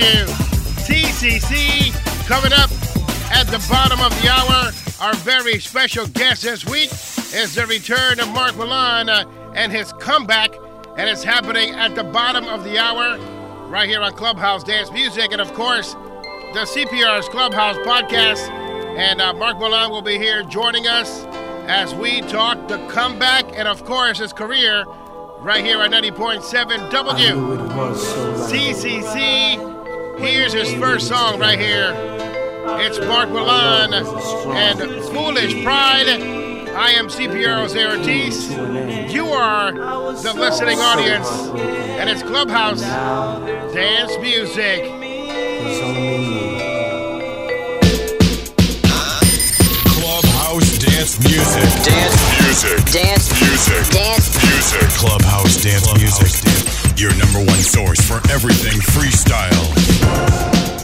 WTCC. Coming up at the bottom of the hour, our very special guest this week is the return of Mark Milan uh, and his comeback. And it's happening at the bottom of the hour right here on Clubhouse Dance Music. And of course, the CPR's Clubhouse podcast. And uh, Mark Milan will be here joining us as we talk the comeback and, of course, his career right here at 90.7 W. CCC. Here's his first song right here. It's Mark Milan and Foolish Pride. I am CPR Jose Ortiz. You are the listening audience, and it's Clubhouse Dance Music. Clubhouse Dance Music. Dance. Music. Dance. Music. Dance. Music. Clubhouse Dance Music. Your number one source for everything freestyle.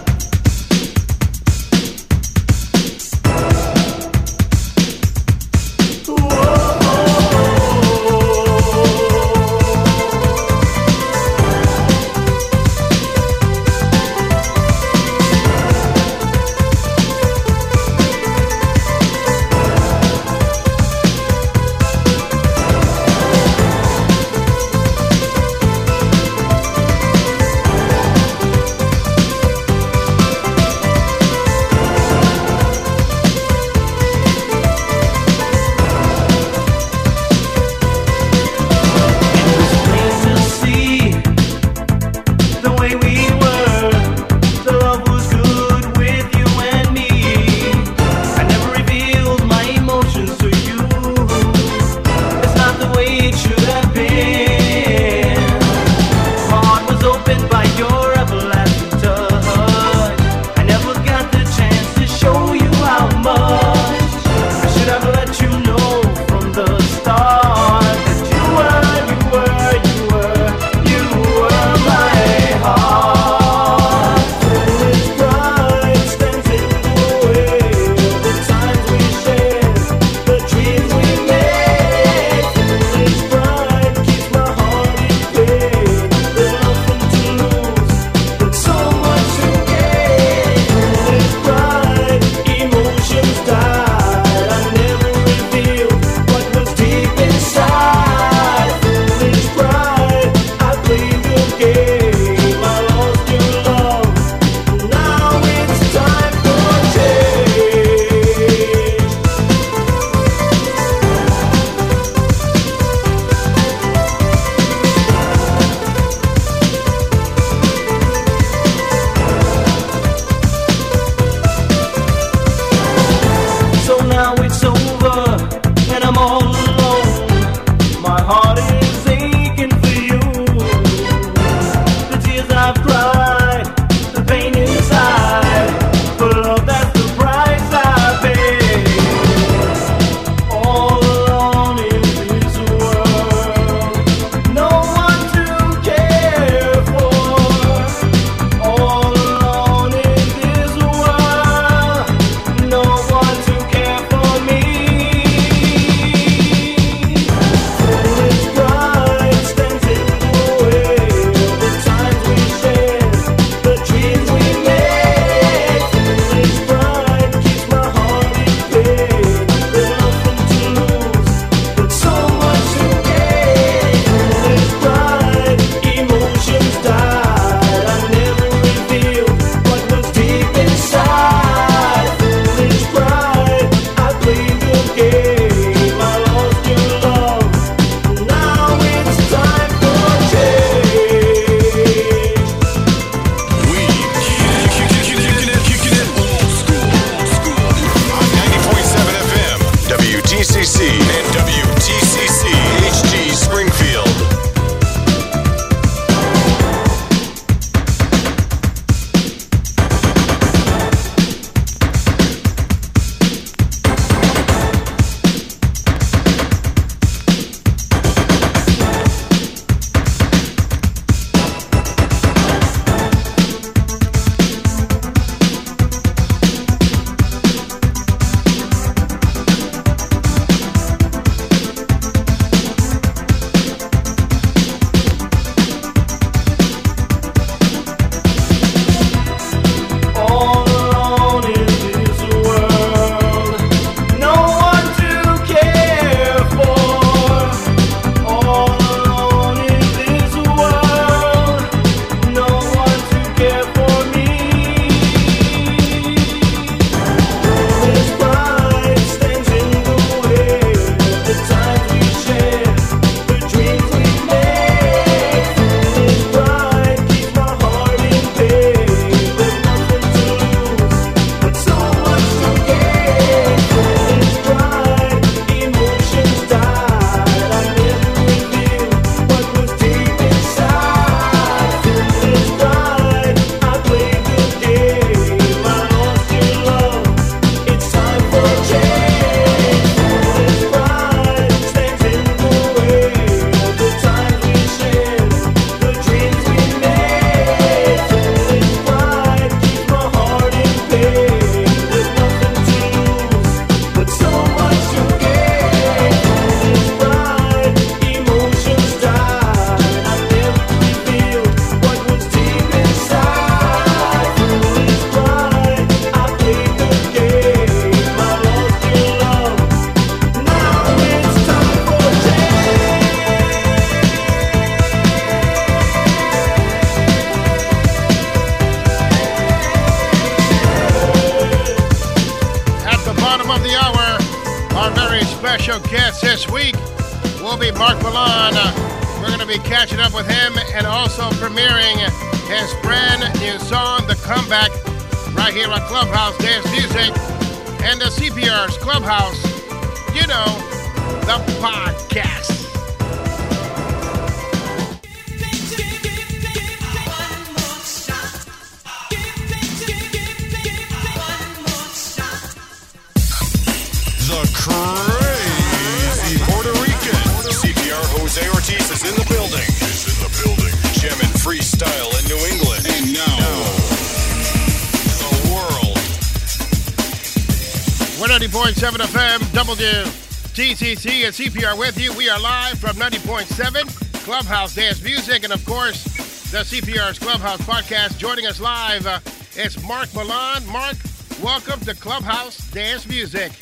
And of course, the CPR's Clubhouse podcast. Joining us live, uh, it's Mark Milan. Mark, welcome to Clubhouse Dance Music.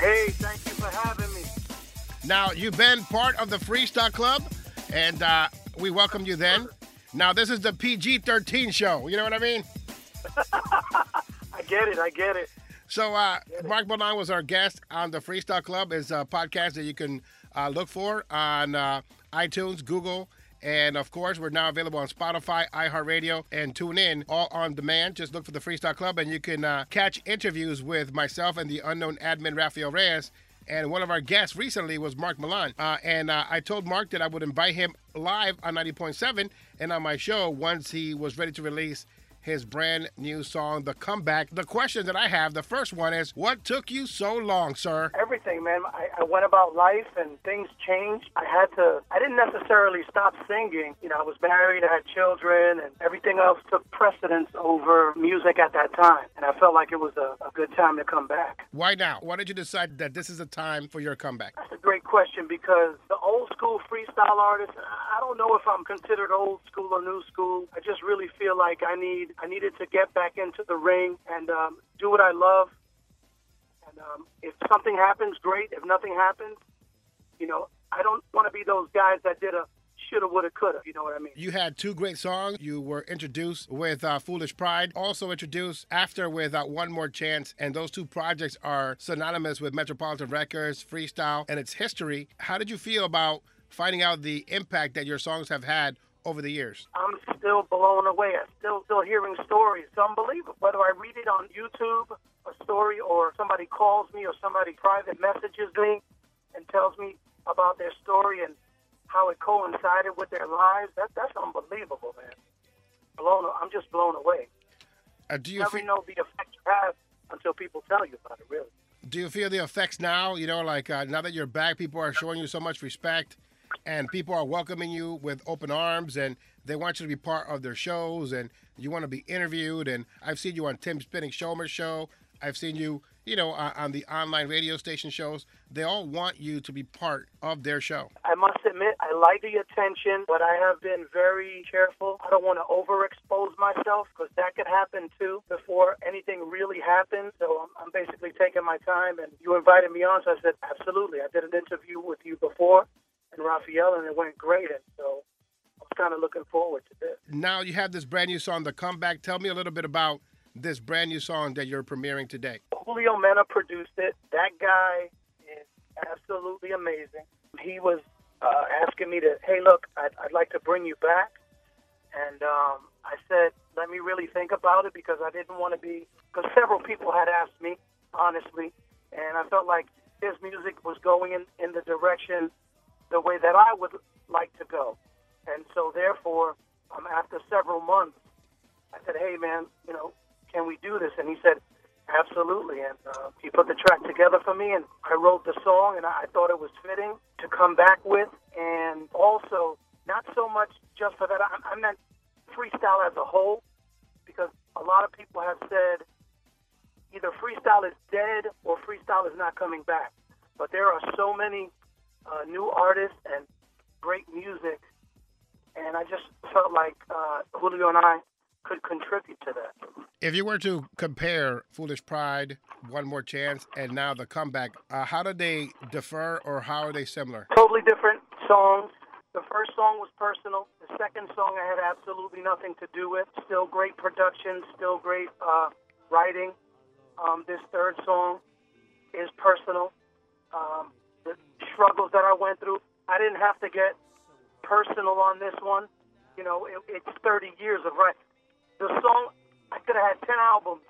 Hey, thank you for having me. Now, you've been part of the Freestyle Club, and uh, we welcome you then. Now, this is the PG 13 show. You know what I mean? I get it. I get it. So, uh, Mark Bonan was our guest on the Freestyle Club. It's a podcast that you can uh, look for on uh, iTunes, Google, and of course, we're now available on Spotify, iHeartRadio, and TuneIn, all on demand. Just look for the Freestyle Club, and you can uh, catch interviews with myself and the unknown admin Rafael Reyes. And one of our guests recently was Mark Milan. Uh, and uh, I told Mark that I would invite him live on 90.7 and on my show once he was ready to release his brand new song, The Comeback. The question that I have, the first one is, what took you so long, sir? Everything, man. I, I went about life and things changed. I had to, I didn't necessarily stop singing. You know, I was married, I had children, and everything else took precedence over music at that time. And I felt like it was a, a good time to come back. Why now? Why did you decide that this is a time for your comeback? That's a great question because the old school freestyle artist, I don't know if I'm considered old school or new school. I just really feel like I need I needed to get back into the ring and um, do what I love. And um, if something happens, great. If nothing happens, you know, I don't want to be those guys that did a shoulda, woulda, coulda. You know what I mean? You had two great songs. You were introduced with uh, Foolish Pride, also introduced after with uh, One More Chance, and those two projects are synonymous with Metropolitan Records, freestyle, and its history. How did you feel about finding out the impact that your songs have had over the years? I'm still blown away. I'm still still hearing stories. It's unbelievable. Whether I read it on YouTube, a story, or somebody calls me, or somebody private messages me and tells me about their story and how it coincided with their lives, that that's unbelievable, man. Blown. I'm just blown away. Uh, do you Never feel, know the effect you have until people tell you about it. Really. do you feel the effects now? You know, like uh, now that you're back, people are showing you so much respect, and people are welcoming you with open arms, and they want you to be part of their shows, and you want to be interviewed. And I've seen you on Tim Spinning Shomer show. I've seen you, you know, uh, on the online radio station shows. They all want you to be part of their show. I must admit, I like the attention, but I have been very careful. I don't want to overexpose myself because that could happen too before anything really happens. So I'm, I'm basically taking my time. And you invited me on, so I said, absolutely. I did an interview with you before and Raphael, and it went great. And so I was kind of looking forward to this. Now you have this brand new song, The Comeback. Tell me a little bit about this brand new song that you're premiering today. Julio Mena produced it. That guy is absolutely amazing. He was uh, asking me to, hey, look, I'd, I'd like to bring you back. And um, I said, let me really think about it because I didn't want to be, because several people had asked me, honestly, and I felt like his music was going in, in the direction the way that I would like to go. And so, therefore, um, after several months, I said, hey, man, you know, can we do this? And he said, absolutely. And uh, he put the track together for me, and I wrote the song, and I thought it was fitting to come back with. And also, not so much just for that, I, I meant freestyle as a whole, because a lot of people have said either freestyle is dead or freestyle is not coming back. But there are so many uh, new artists and great music, and I just felt like uh, Julio and I could contribute to that. If you were to compare Foolish Pride, One More Chance, and now The Comeback, uh, how do they differ or how are they similar? Totally different songs. The first song was personal. The second song I had absolutely nothing to do with. Still great production, still great uh, writing. Um, this third song is personal. um, struggles that I went through. I didn't have to get personal on this one. You know, it, it's 30 years of right. The song, I could have had 10 albums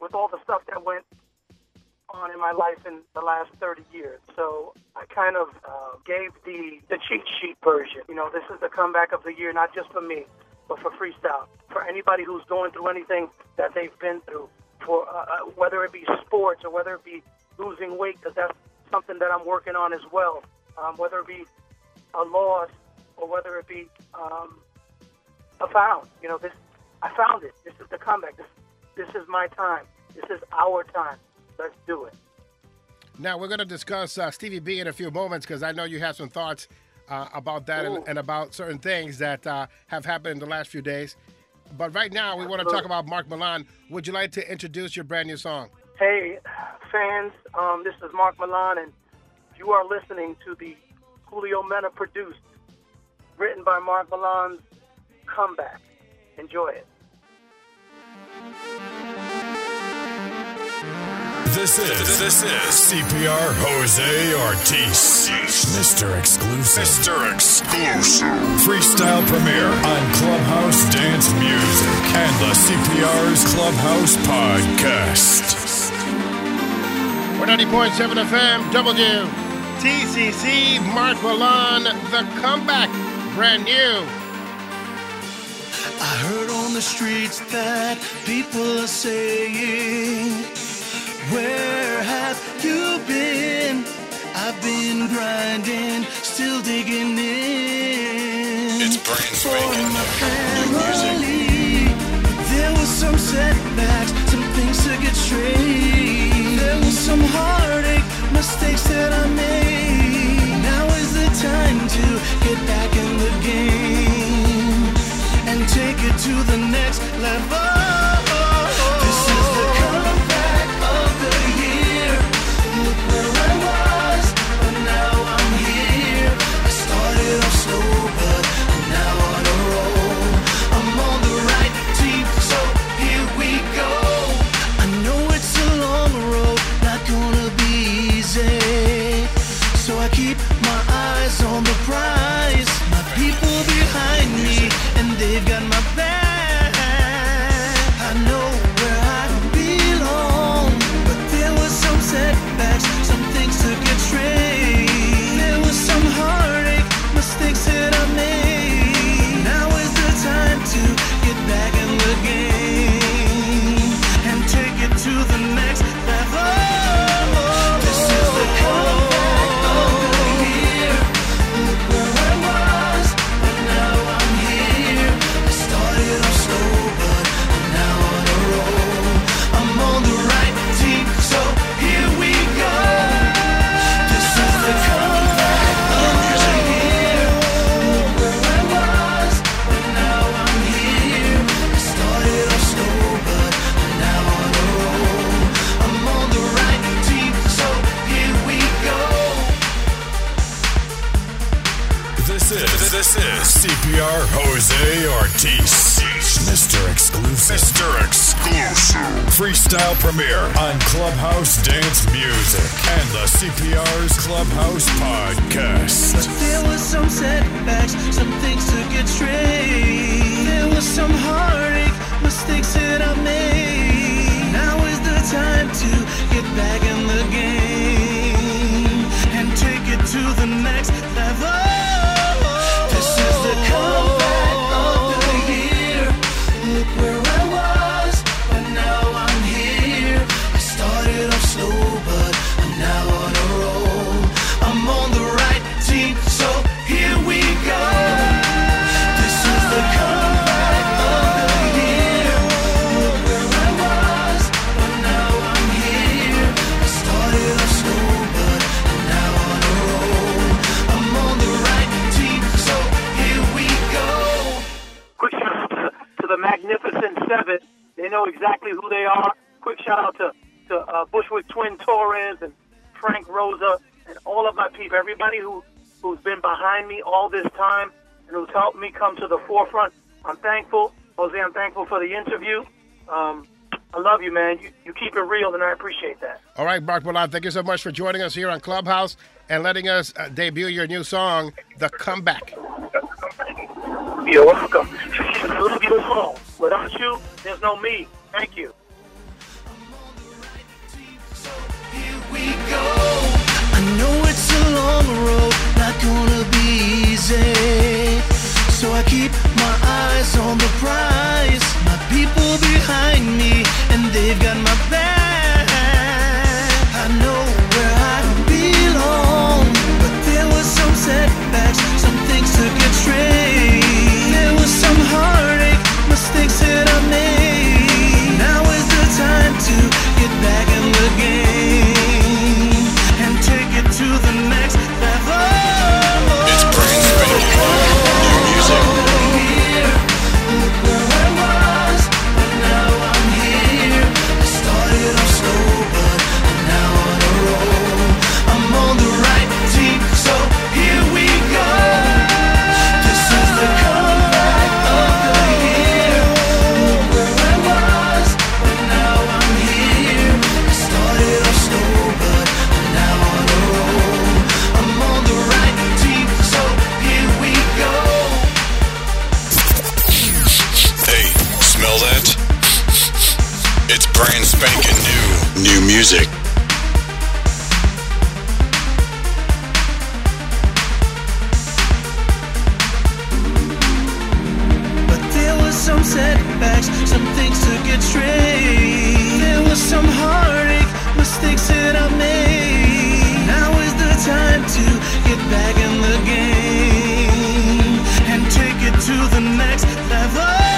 with all the stuff that went on in my life in the last 30 years. So I kind of uh, gave the, the cheat sheet version. You know, this is the comeback of the year, not just for me, but for freestyle. For anybody who's going through anything that they've been through, for uh, uh, whether it be sports or whether it be losing weight, because that's something that I'm working on as well. Um, whether it be a loss or whether it be um, a found. You know, this I found it. This is the comeback. This this is my time. This is our time. Let's do it. Now we're going to discuss uh, Stevie B in a few moments because I know you have some thoughts uh, about that and, and about certain things that uh, have happened in the last few days. But right now we want to talk about Mark Milan. Would you like to introduce your brand new song? Hey, fans, um, this is Mark Milan, and you are listening to the Julio Mena produced, written by Mark Milan's comeback. Enjoy it. This is this is CPR Jose Ortiz, Mr. Exclusive, Mr. Exclusive, freestyle premiere on Clubhouse Dance Music and the CPR's Clubhouse Podcast. We're 90.7 FM, W, TCC, Mark Milan, the comeback, brand new. I heard on the streets that people are saying, Where have you been? I've been grinding, still digging in. It's brand For spanking my new family, there was some setbacks, some things to get straight. Some heartache, mistakes that I made. Now is the time to get back in the game and take it to the next level. Helped me come to the forefront. I'm thankful. Jose, I'm thankful for the interview. Um, I love you, man. You you keep it real, and I appreciate that. All right, Mark Milan, thank you so much for joining us here on Clubhouse and letting us uh, debut your new song, The Comeback. You're welcome. I love you all. Without you, there's no me. Thank you. I know it's a long road, not gonna be easy. So I keep my eyes on the prize. My people behind me, and they've got my back. I know where I belong, but there was some setbacks, some things took a train. There was some heartache, mistakes that I made. Now is the time to music. But there was some setbacks, some things to get straight. There was some heartache, mistakes that I made. Now is the time to get back in the game and take it to the next level.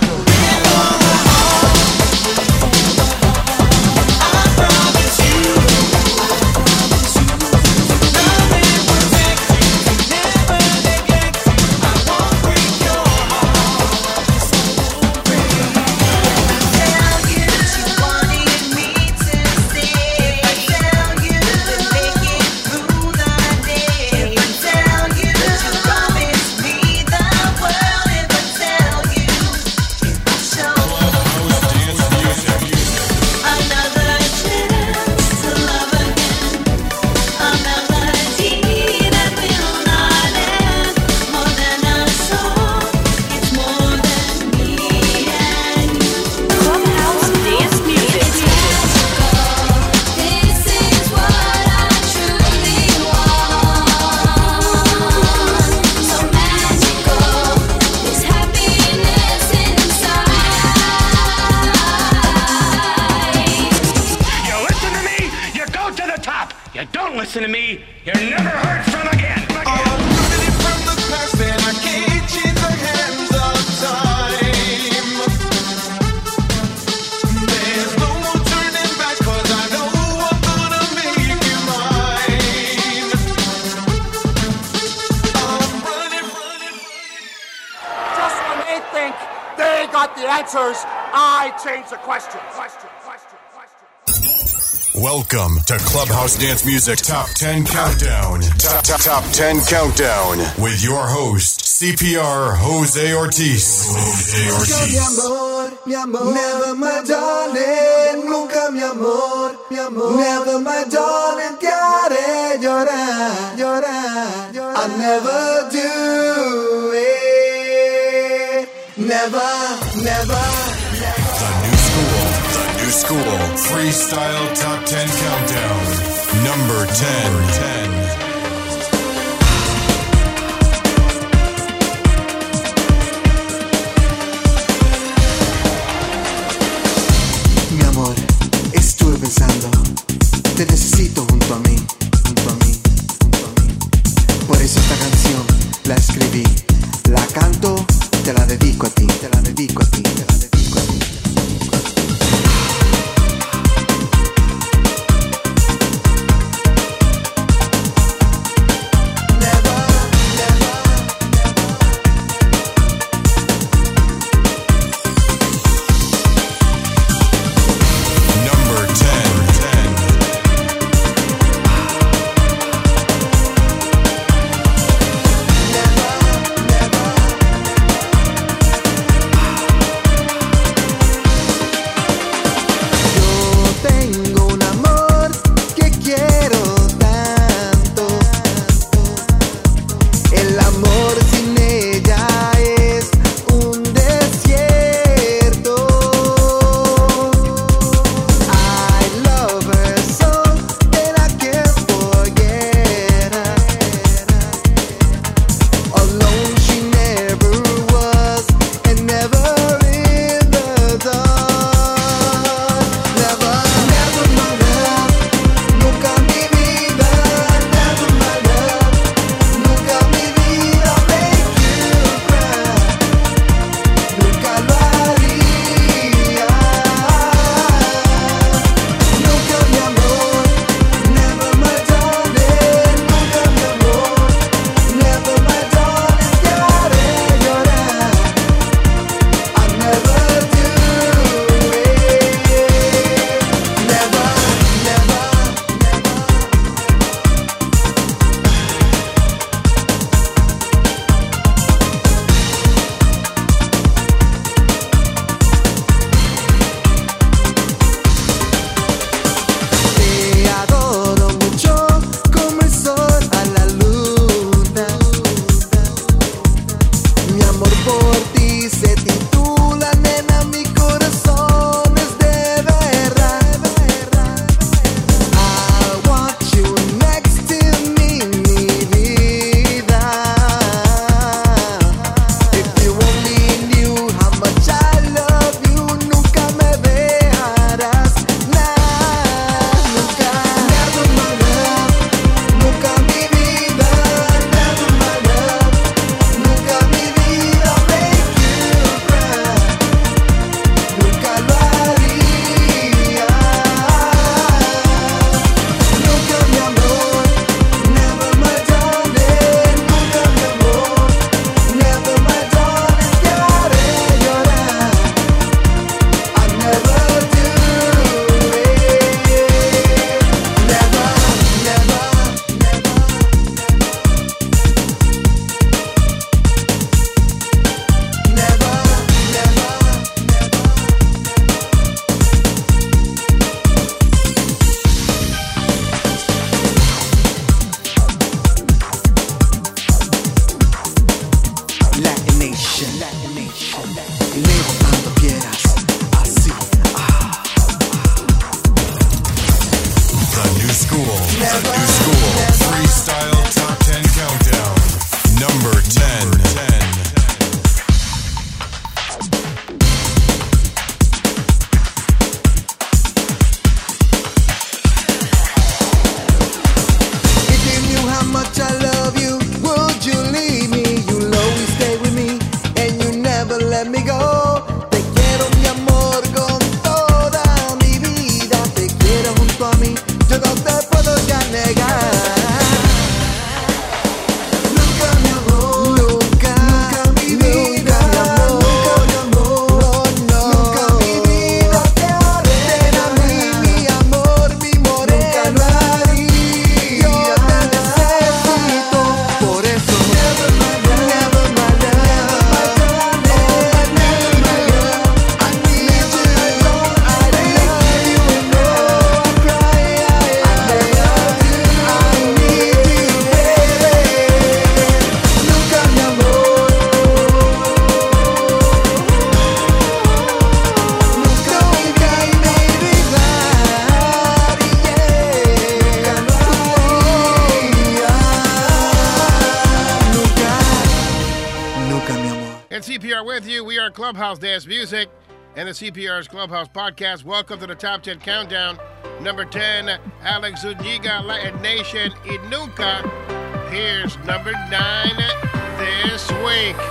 Clubhouse Dance Music Top 10 Countdown. Top, top, top 10 Countdown with your host, CPR Jose Ortiz. Jose Ortiz. mi amor, never my darling, nunca mi amor, mi amor, never my darling, te haré llorar, llorar, llorar. I never do it, never, never. School. Freestyle Top 10 Countdown. Number 10. 10. CPR's Clubhouse podcast. Welcome to the Top 10 Countdown. Number 10, Alex Zuniga, Latin Nation, Nunca. Here's number 9 this week.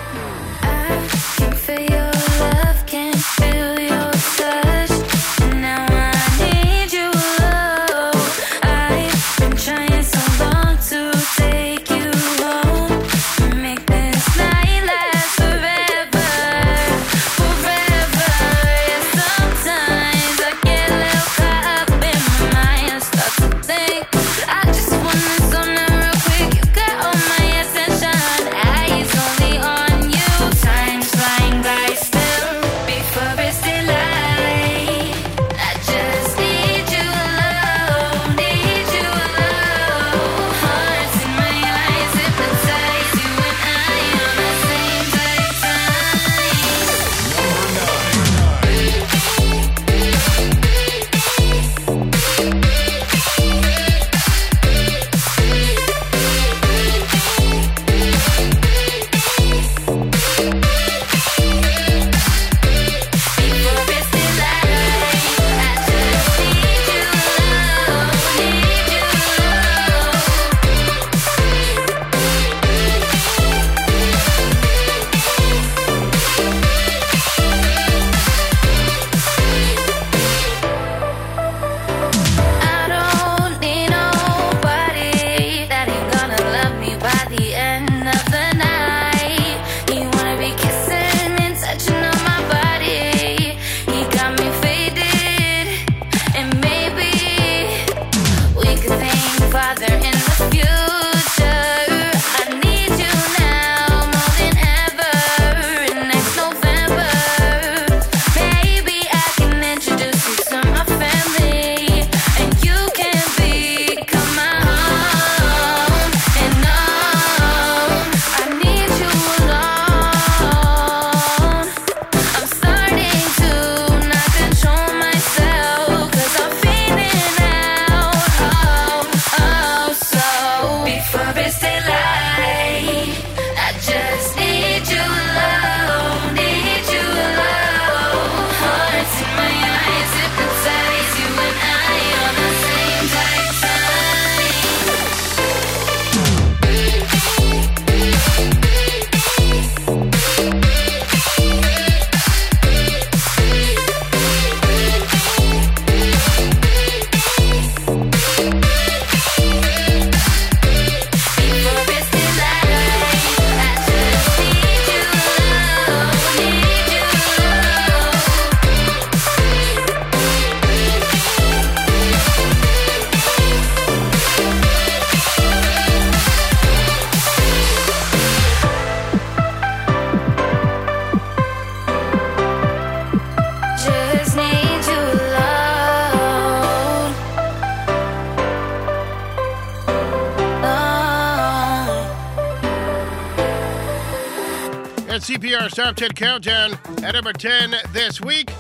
our top 10 countdown. At number 10 this week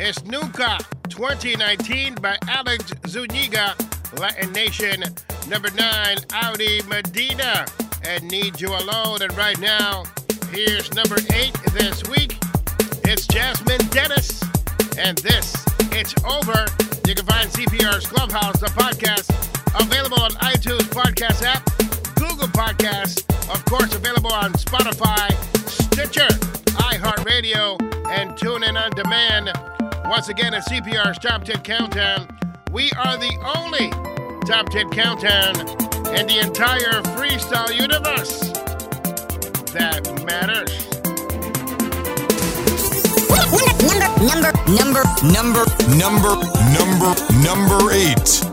is Nunca 2019 by Alex Zuniga, Latin Nation. Number 9, Audi Medina and Need You Alone. And right now, here's number 8 this week. It's Jasmine Denis. And this, It's Over. You can find CPR's Clubhouse, the podcast, available on iTunes Podcast app, Google Podcasts, of course, available on Spotify Stitcher, iHeartRadio, and tune in on demand. Once again, at CPR's Top 10 Countdown, we are the only Top 10 Countdown in the entire freestyle universe that matters. Number, number, number, number, number, number, number eight.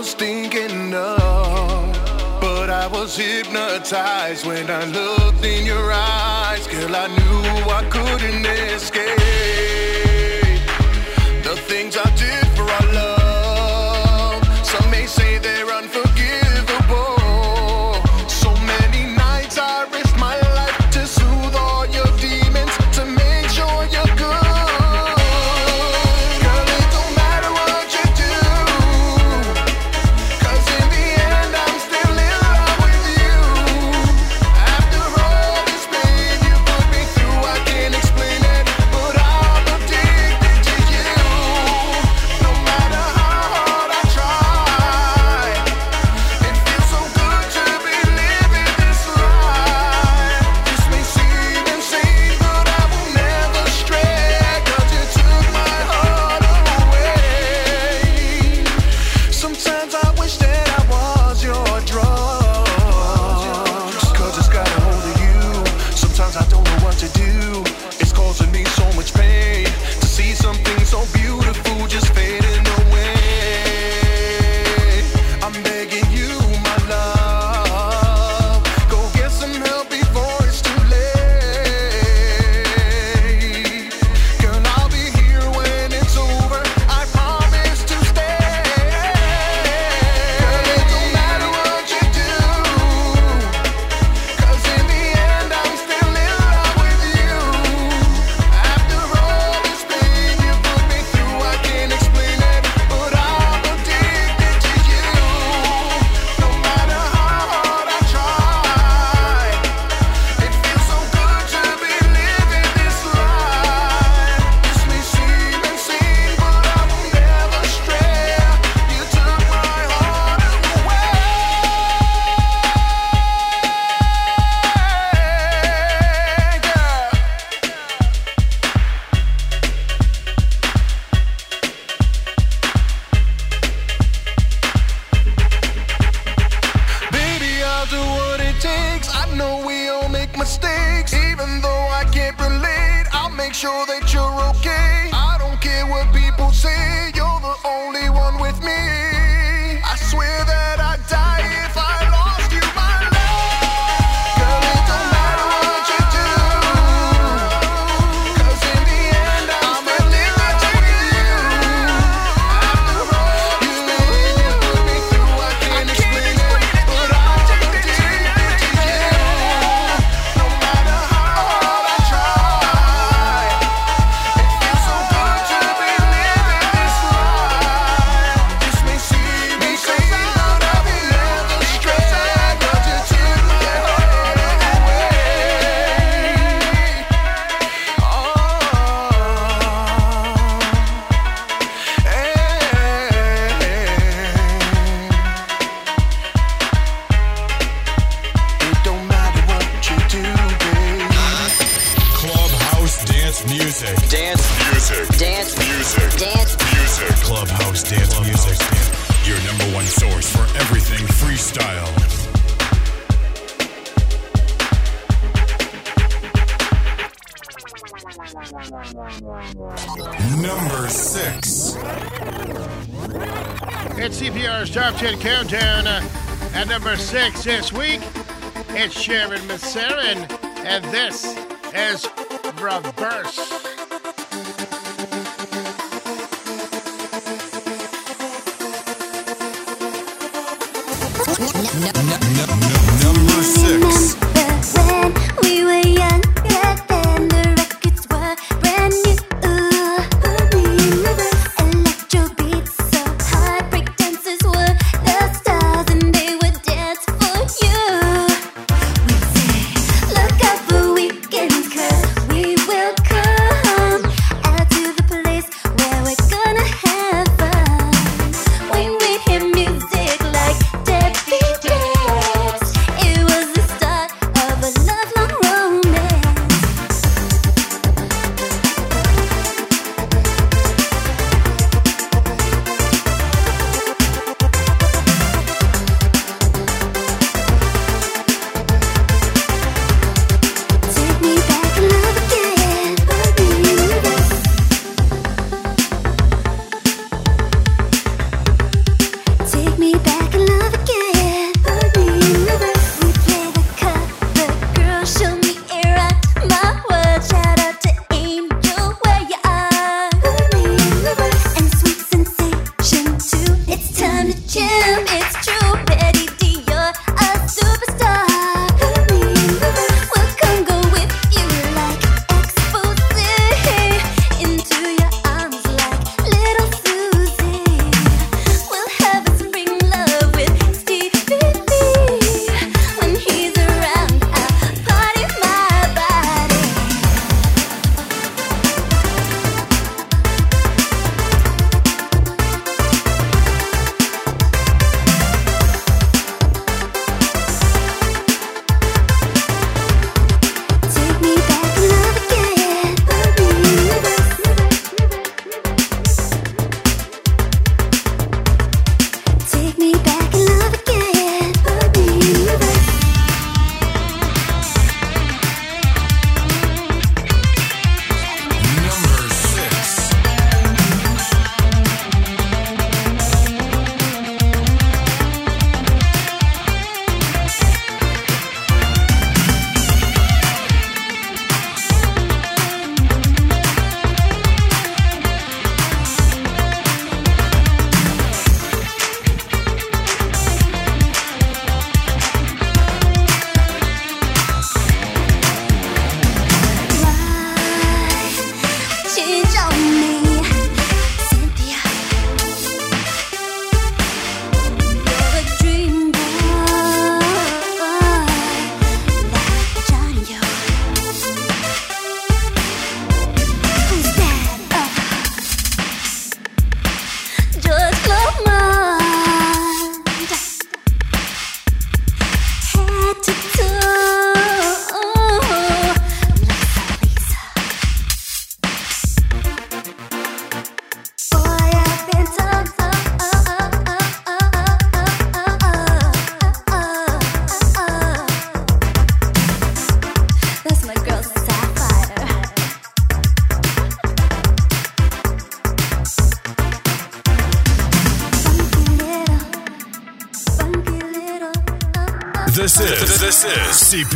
was thinking of. But I was hypnotized when I looked in your eyes. Girl, I knew I couldn't escape the things I did.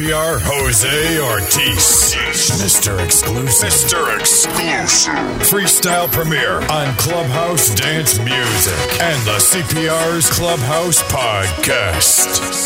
we are Jose Ortiz, Mr. Exclusive, Mr. Exclusive, Freestyle Premiere on Clubhouse Dance Music and the CPR's Clubhouse Podcast.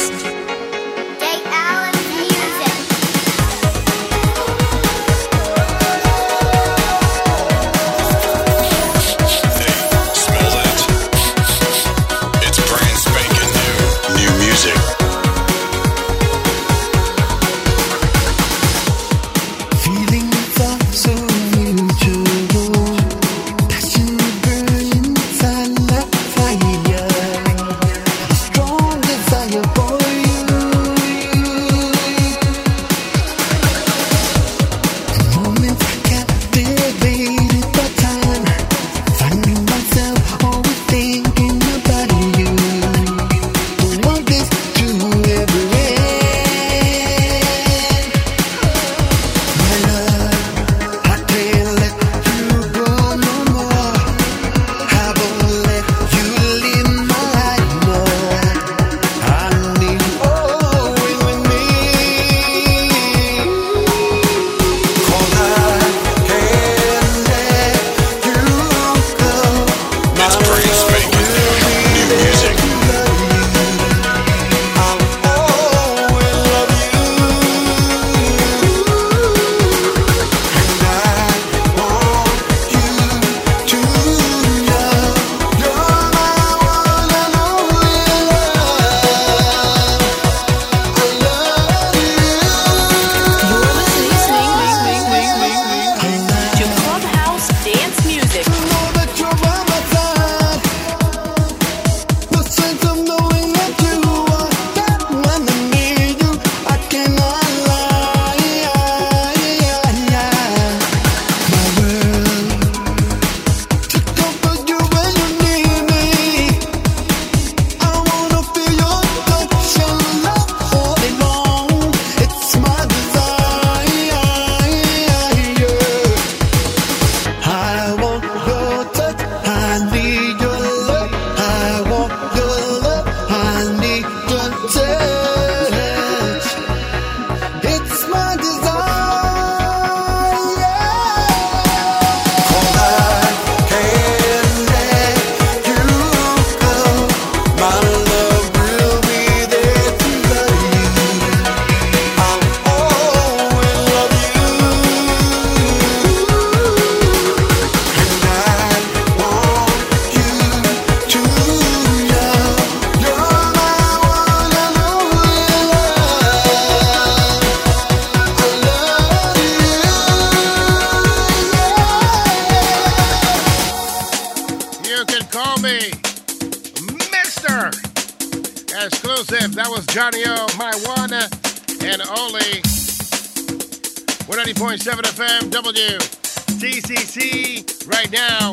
TCC right now.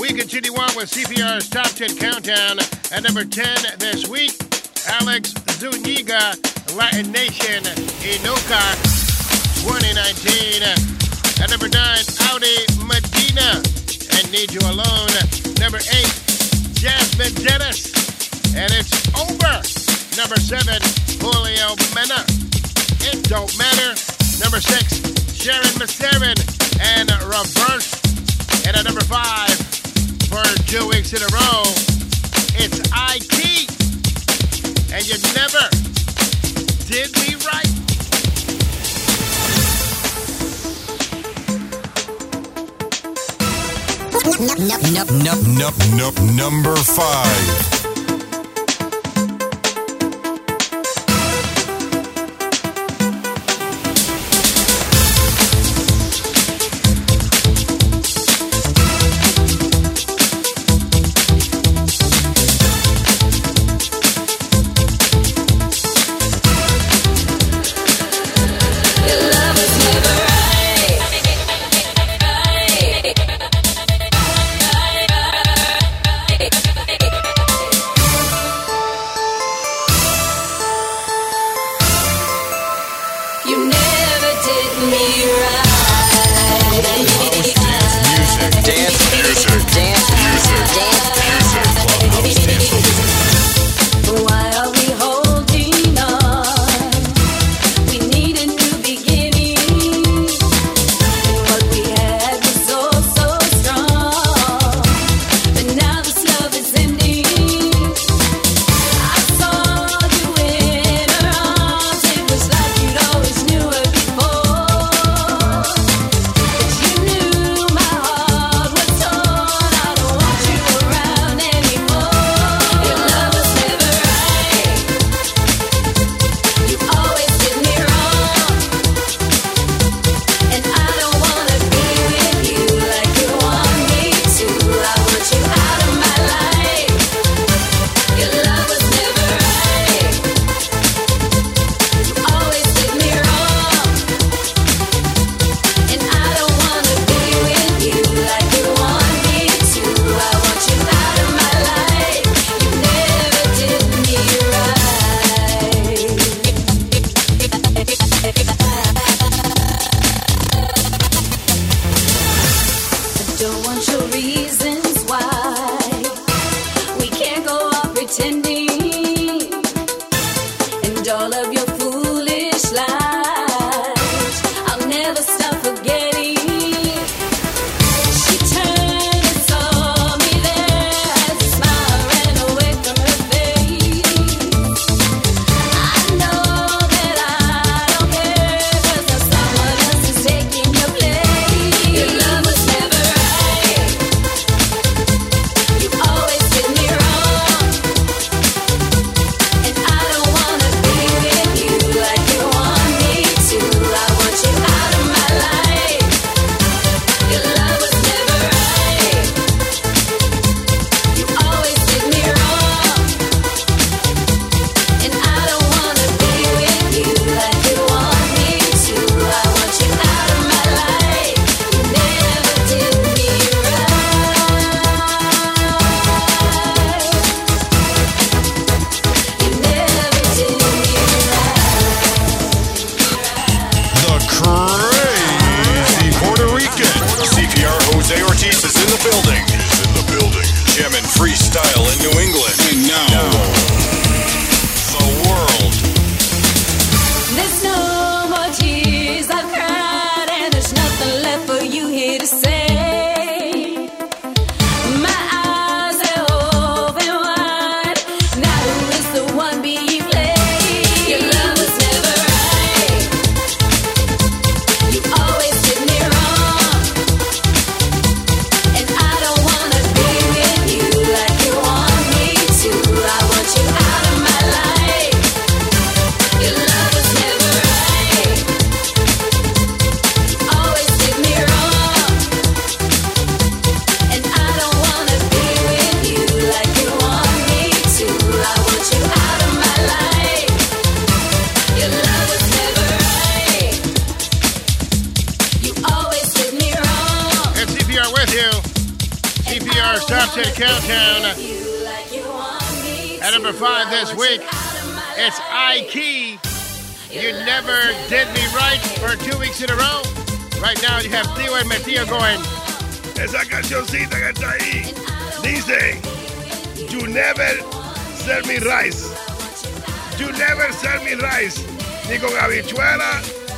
We continue on with CPR's Top 10 Countdown. At number 10 this week, Alex Zuniga, Latin Nation, Nunca, 2019. At number 9, Audi Medina, and Need You Alone. Number 8, Jasmine Denis, and It's Over. Number 7, Julio Mena, It Don't Matter. Number 6, Sharyn Maceren, and reverse. And at number five, for two weeks in a row, it's Aiki. And you never did me right. Num, num, num, number five. don't want you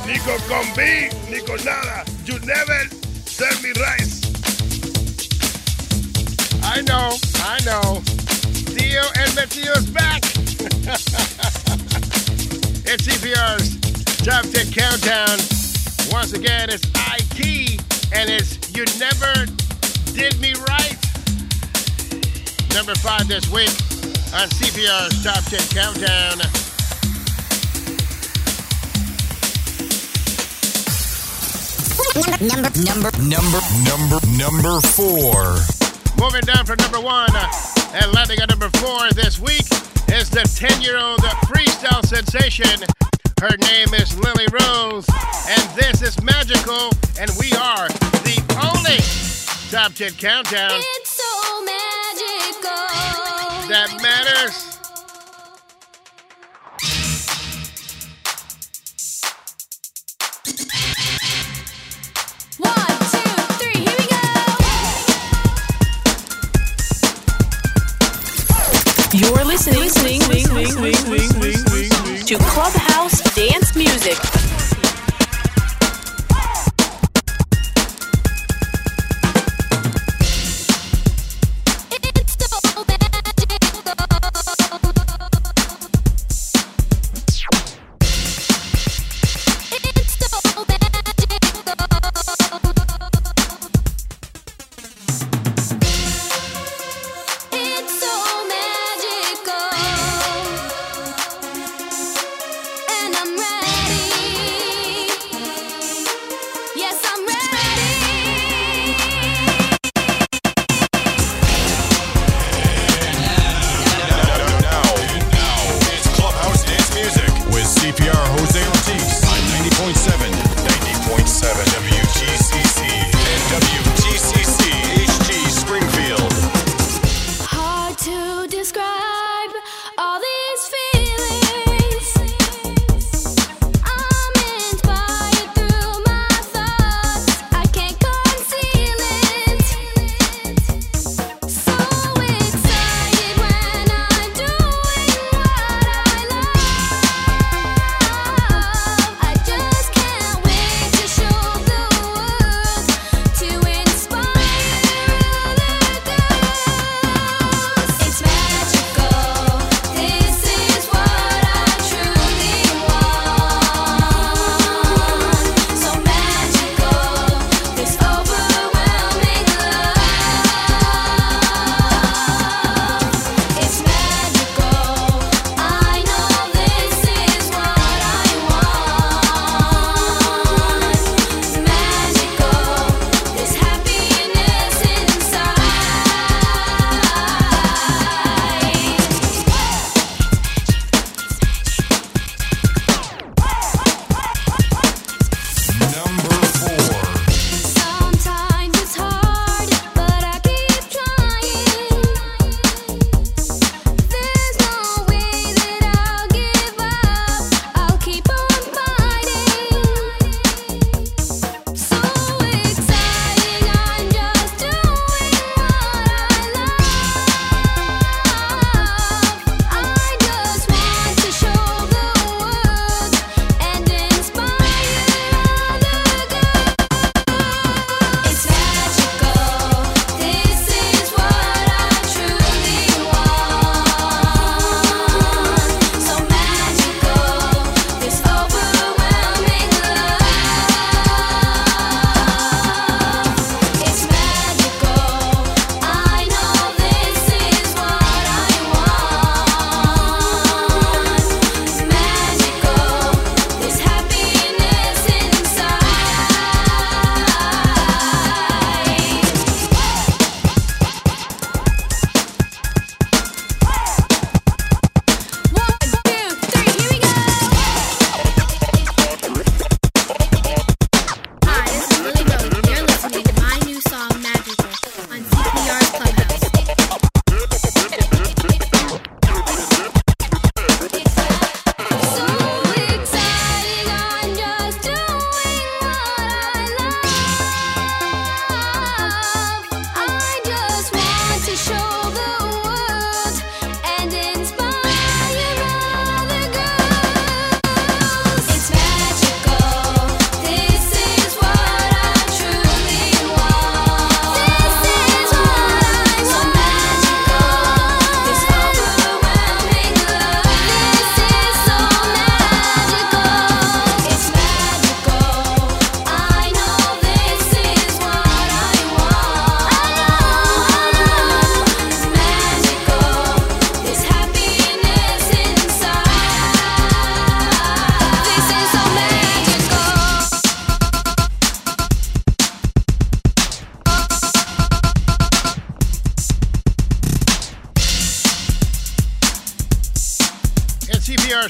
Nico con B, Nico nada. You never serve me rice. I know, I know. Theo and is back. it's CPR's Top 10 Countdown. Once again, it's Aiki and it's You Never Did Me Right. Number five this week on CPR's Top 10 Countdown. number, number, number, number, number four. Moving down from number one, and landing at number four this week is the 10 year old freestyle sensation. Her name is Lily Rose, and this is magical, and we are the only top 10 countdown. It's so magical. That matters. You're listening, listening, listening, listening, listening, listening, listening, listening, listening to Clubhouse Dance Music.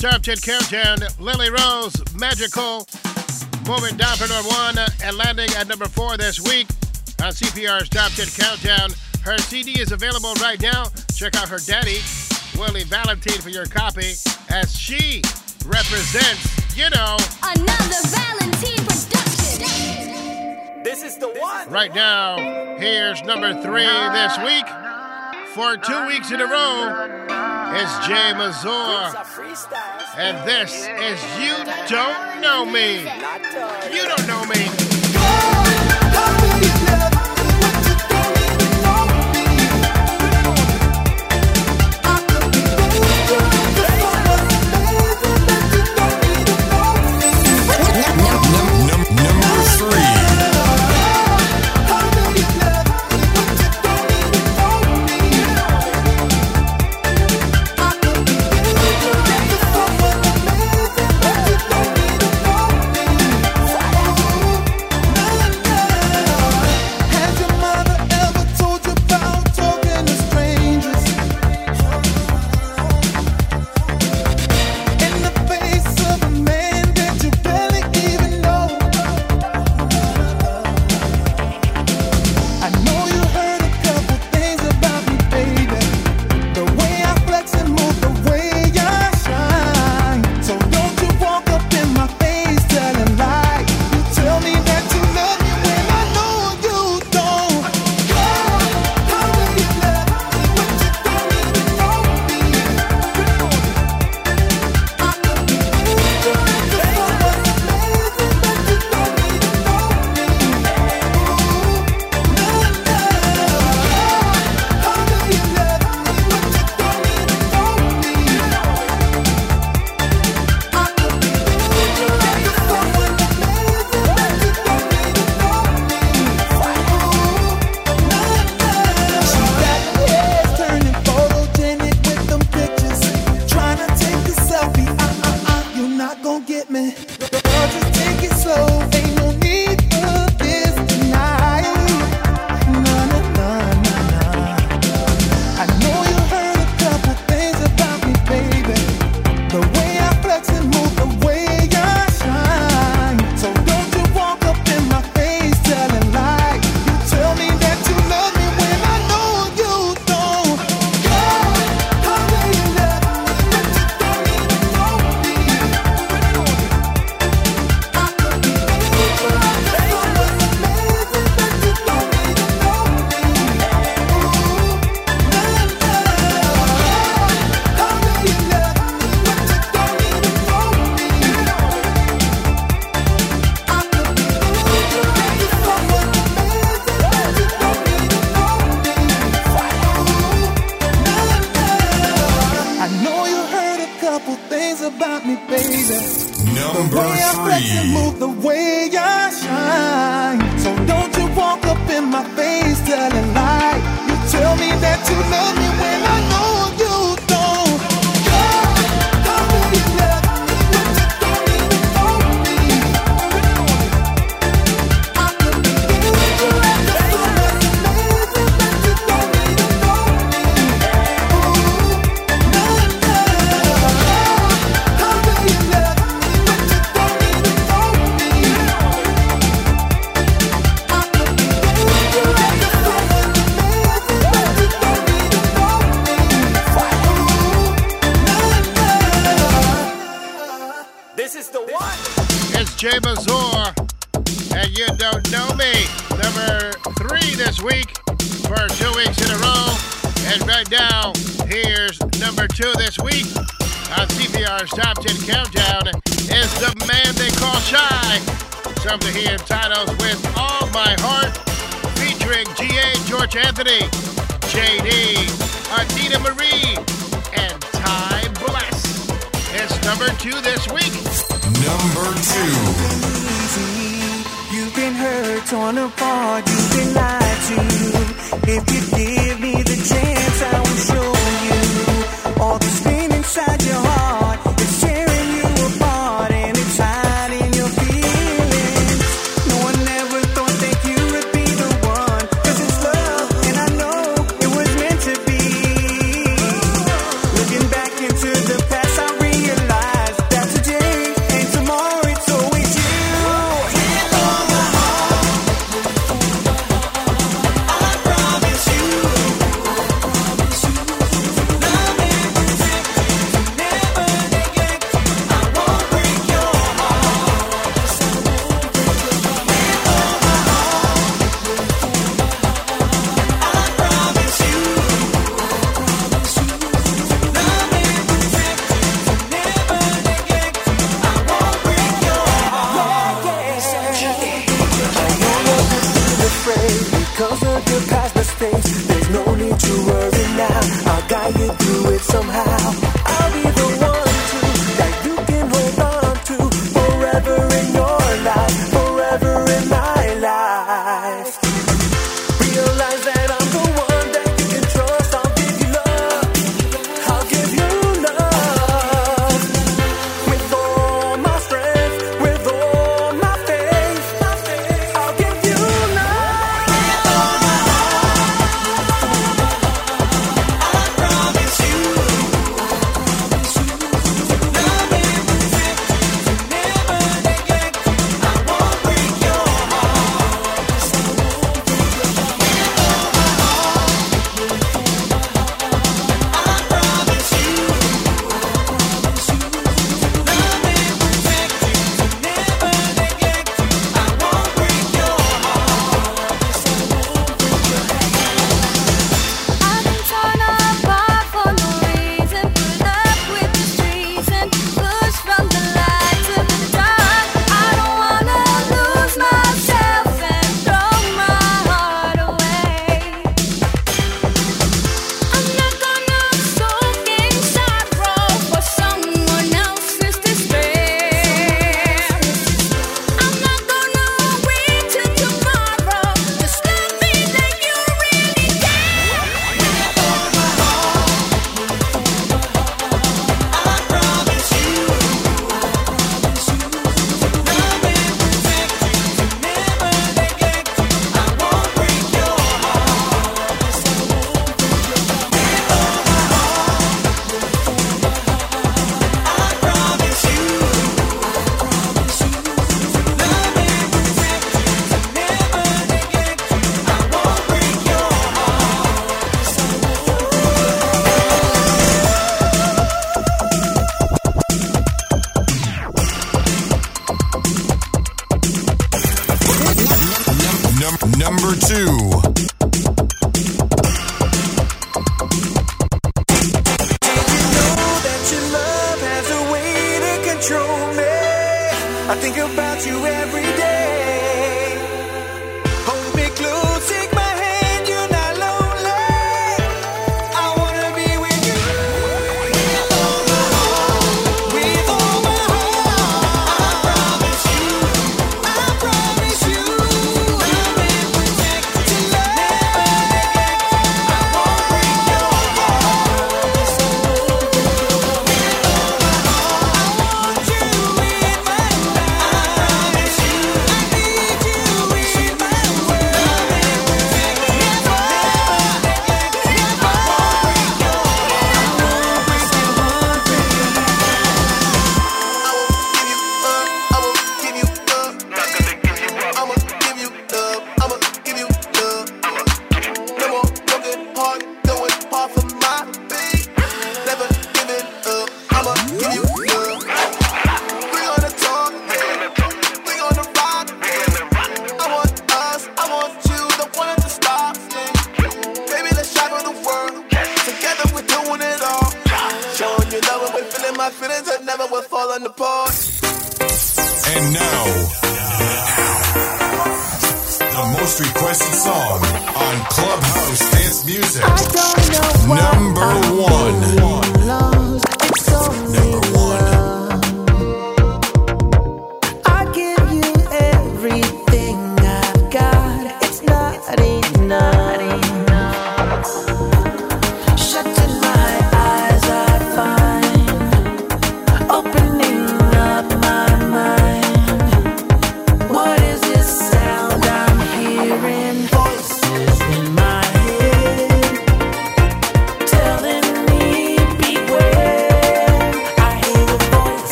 Top 10 Countdown, Lily Rose, Magical, moving down for number one and landing at number four this week on CPR's Top 10 Countdown. Her CD is available right now. Check out her daddy, Willie Valentine, for your copy as she represents, you know, another Valentine production. This is the one. Right now, here's number three this week for two weeks in a row. It's Jae Mazor. And this is You Don't Know Me. You Don't Know Me.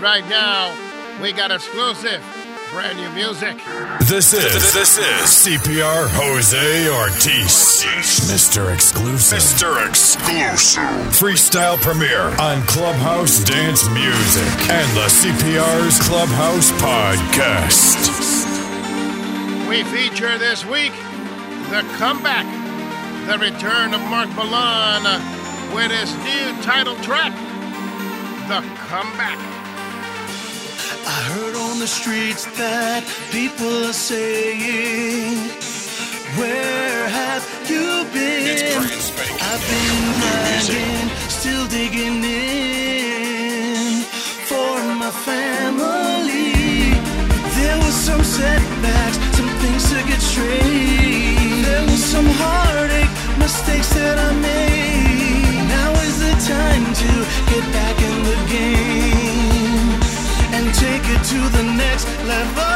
Right now, we got exclusive brand new music. This is this is CPR Jose Ortiz, Mr. Exclusive, Mr. Exclusive, freestyle premiere on Clubhouse Dance Music and the CPR's Clubhouse Podcast. We feature this week the comeback, the return of Mark Milan with his new title track, The Comeback on the streets that people are saying, Where have you been? I've been grinding, still digging in for my family. There was some setbacks, some things to get straight. There was some heartache, mistakes that I made. Now is the time to get back in the game next level.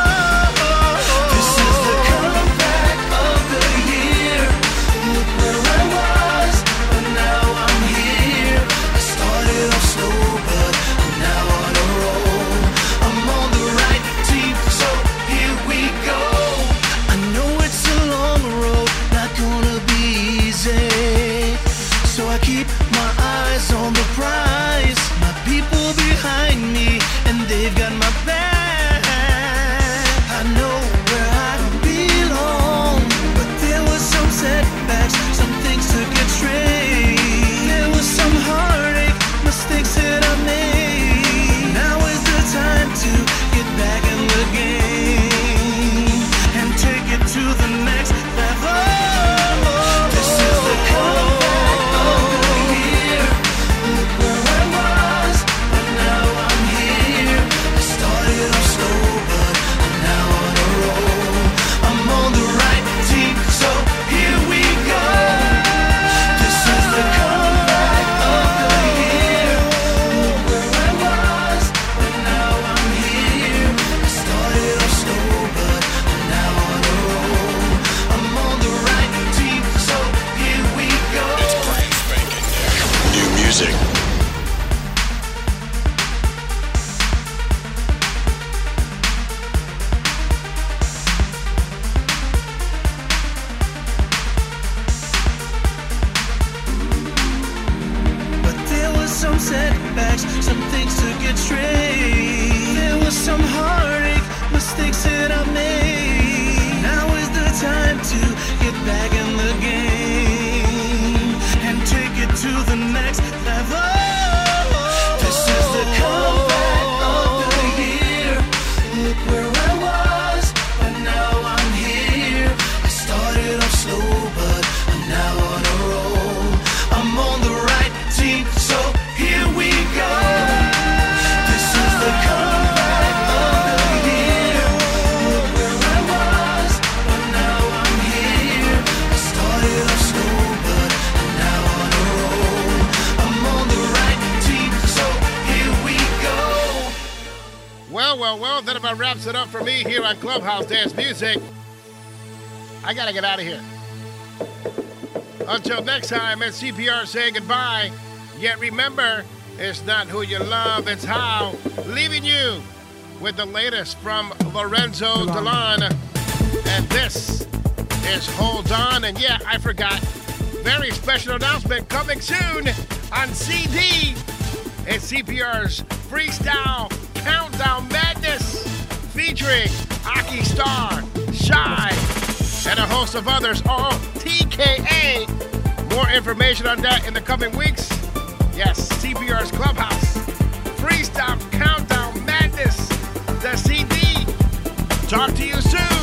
House Dance Music. I gotta get out of here. Until next time, it's CPR saying goodbye. Yet remember, it's not who you love, it's how. Leaving you with the latest from Lorenzo Delon. And this is Hold On. And yeah, I forgot. Very special announcement coming soon on CD. It's CPR's Freestyle Countdown Madness featuring Aki Starr, Shy, and a host of others, all TKA. More information on that in the coming weeks. Yes, CPR's Clubhouse, Freestyle Countdown Madness, the CD. Talk to you soon.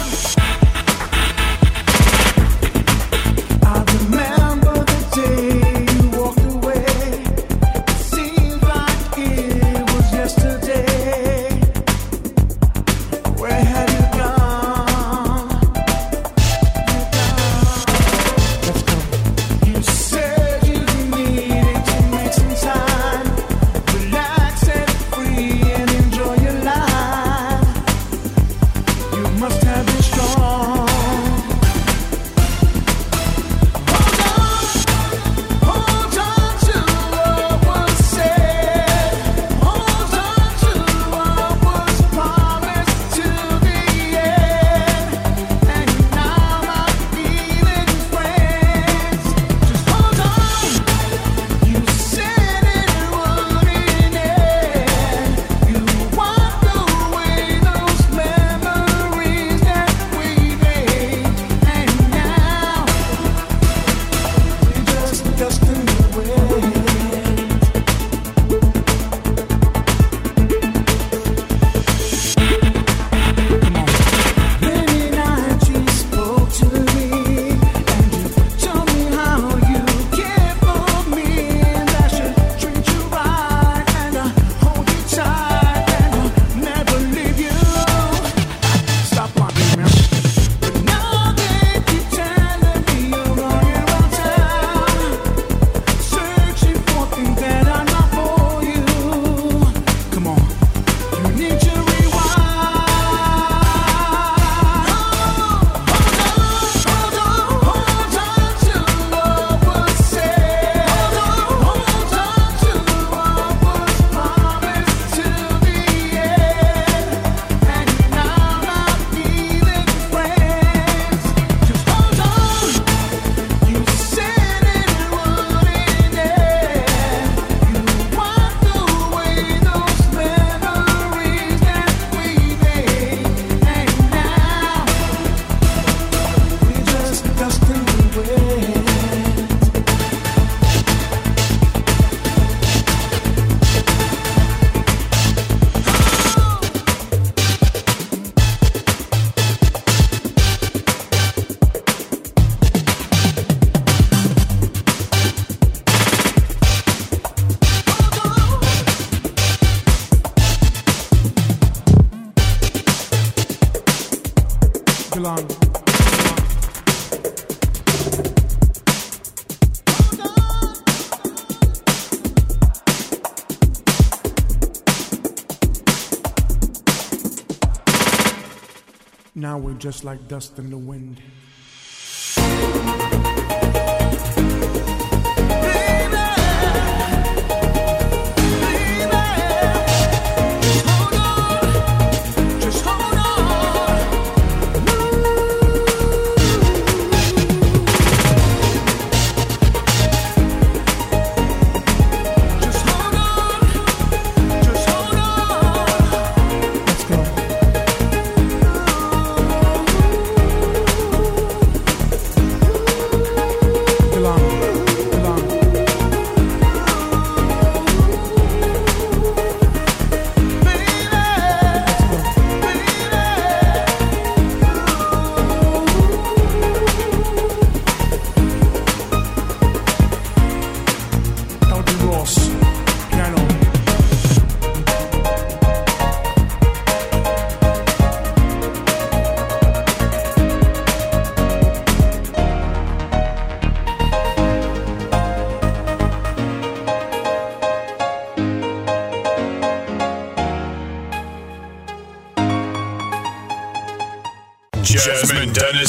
just like dust in the wind.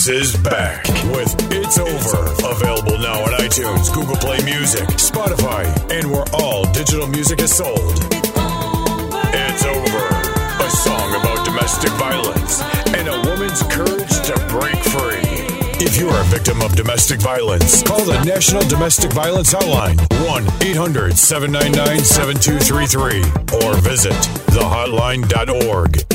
is back with It's Over. Available now on iTunes, Google Play Music, Spotify, and where all digital music is sold. It's Over. A song about domestic violence and a woman's courage to break free. If you are a victim of domestic violence, call the National Domestic Violence Hotline 1 800 799 7233 or visit thehotline.org.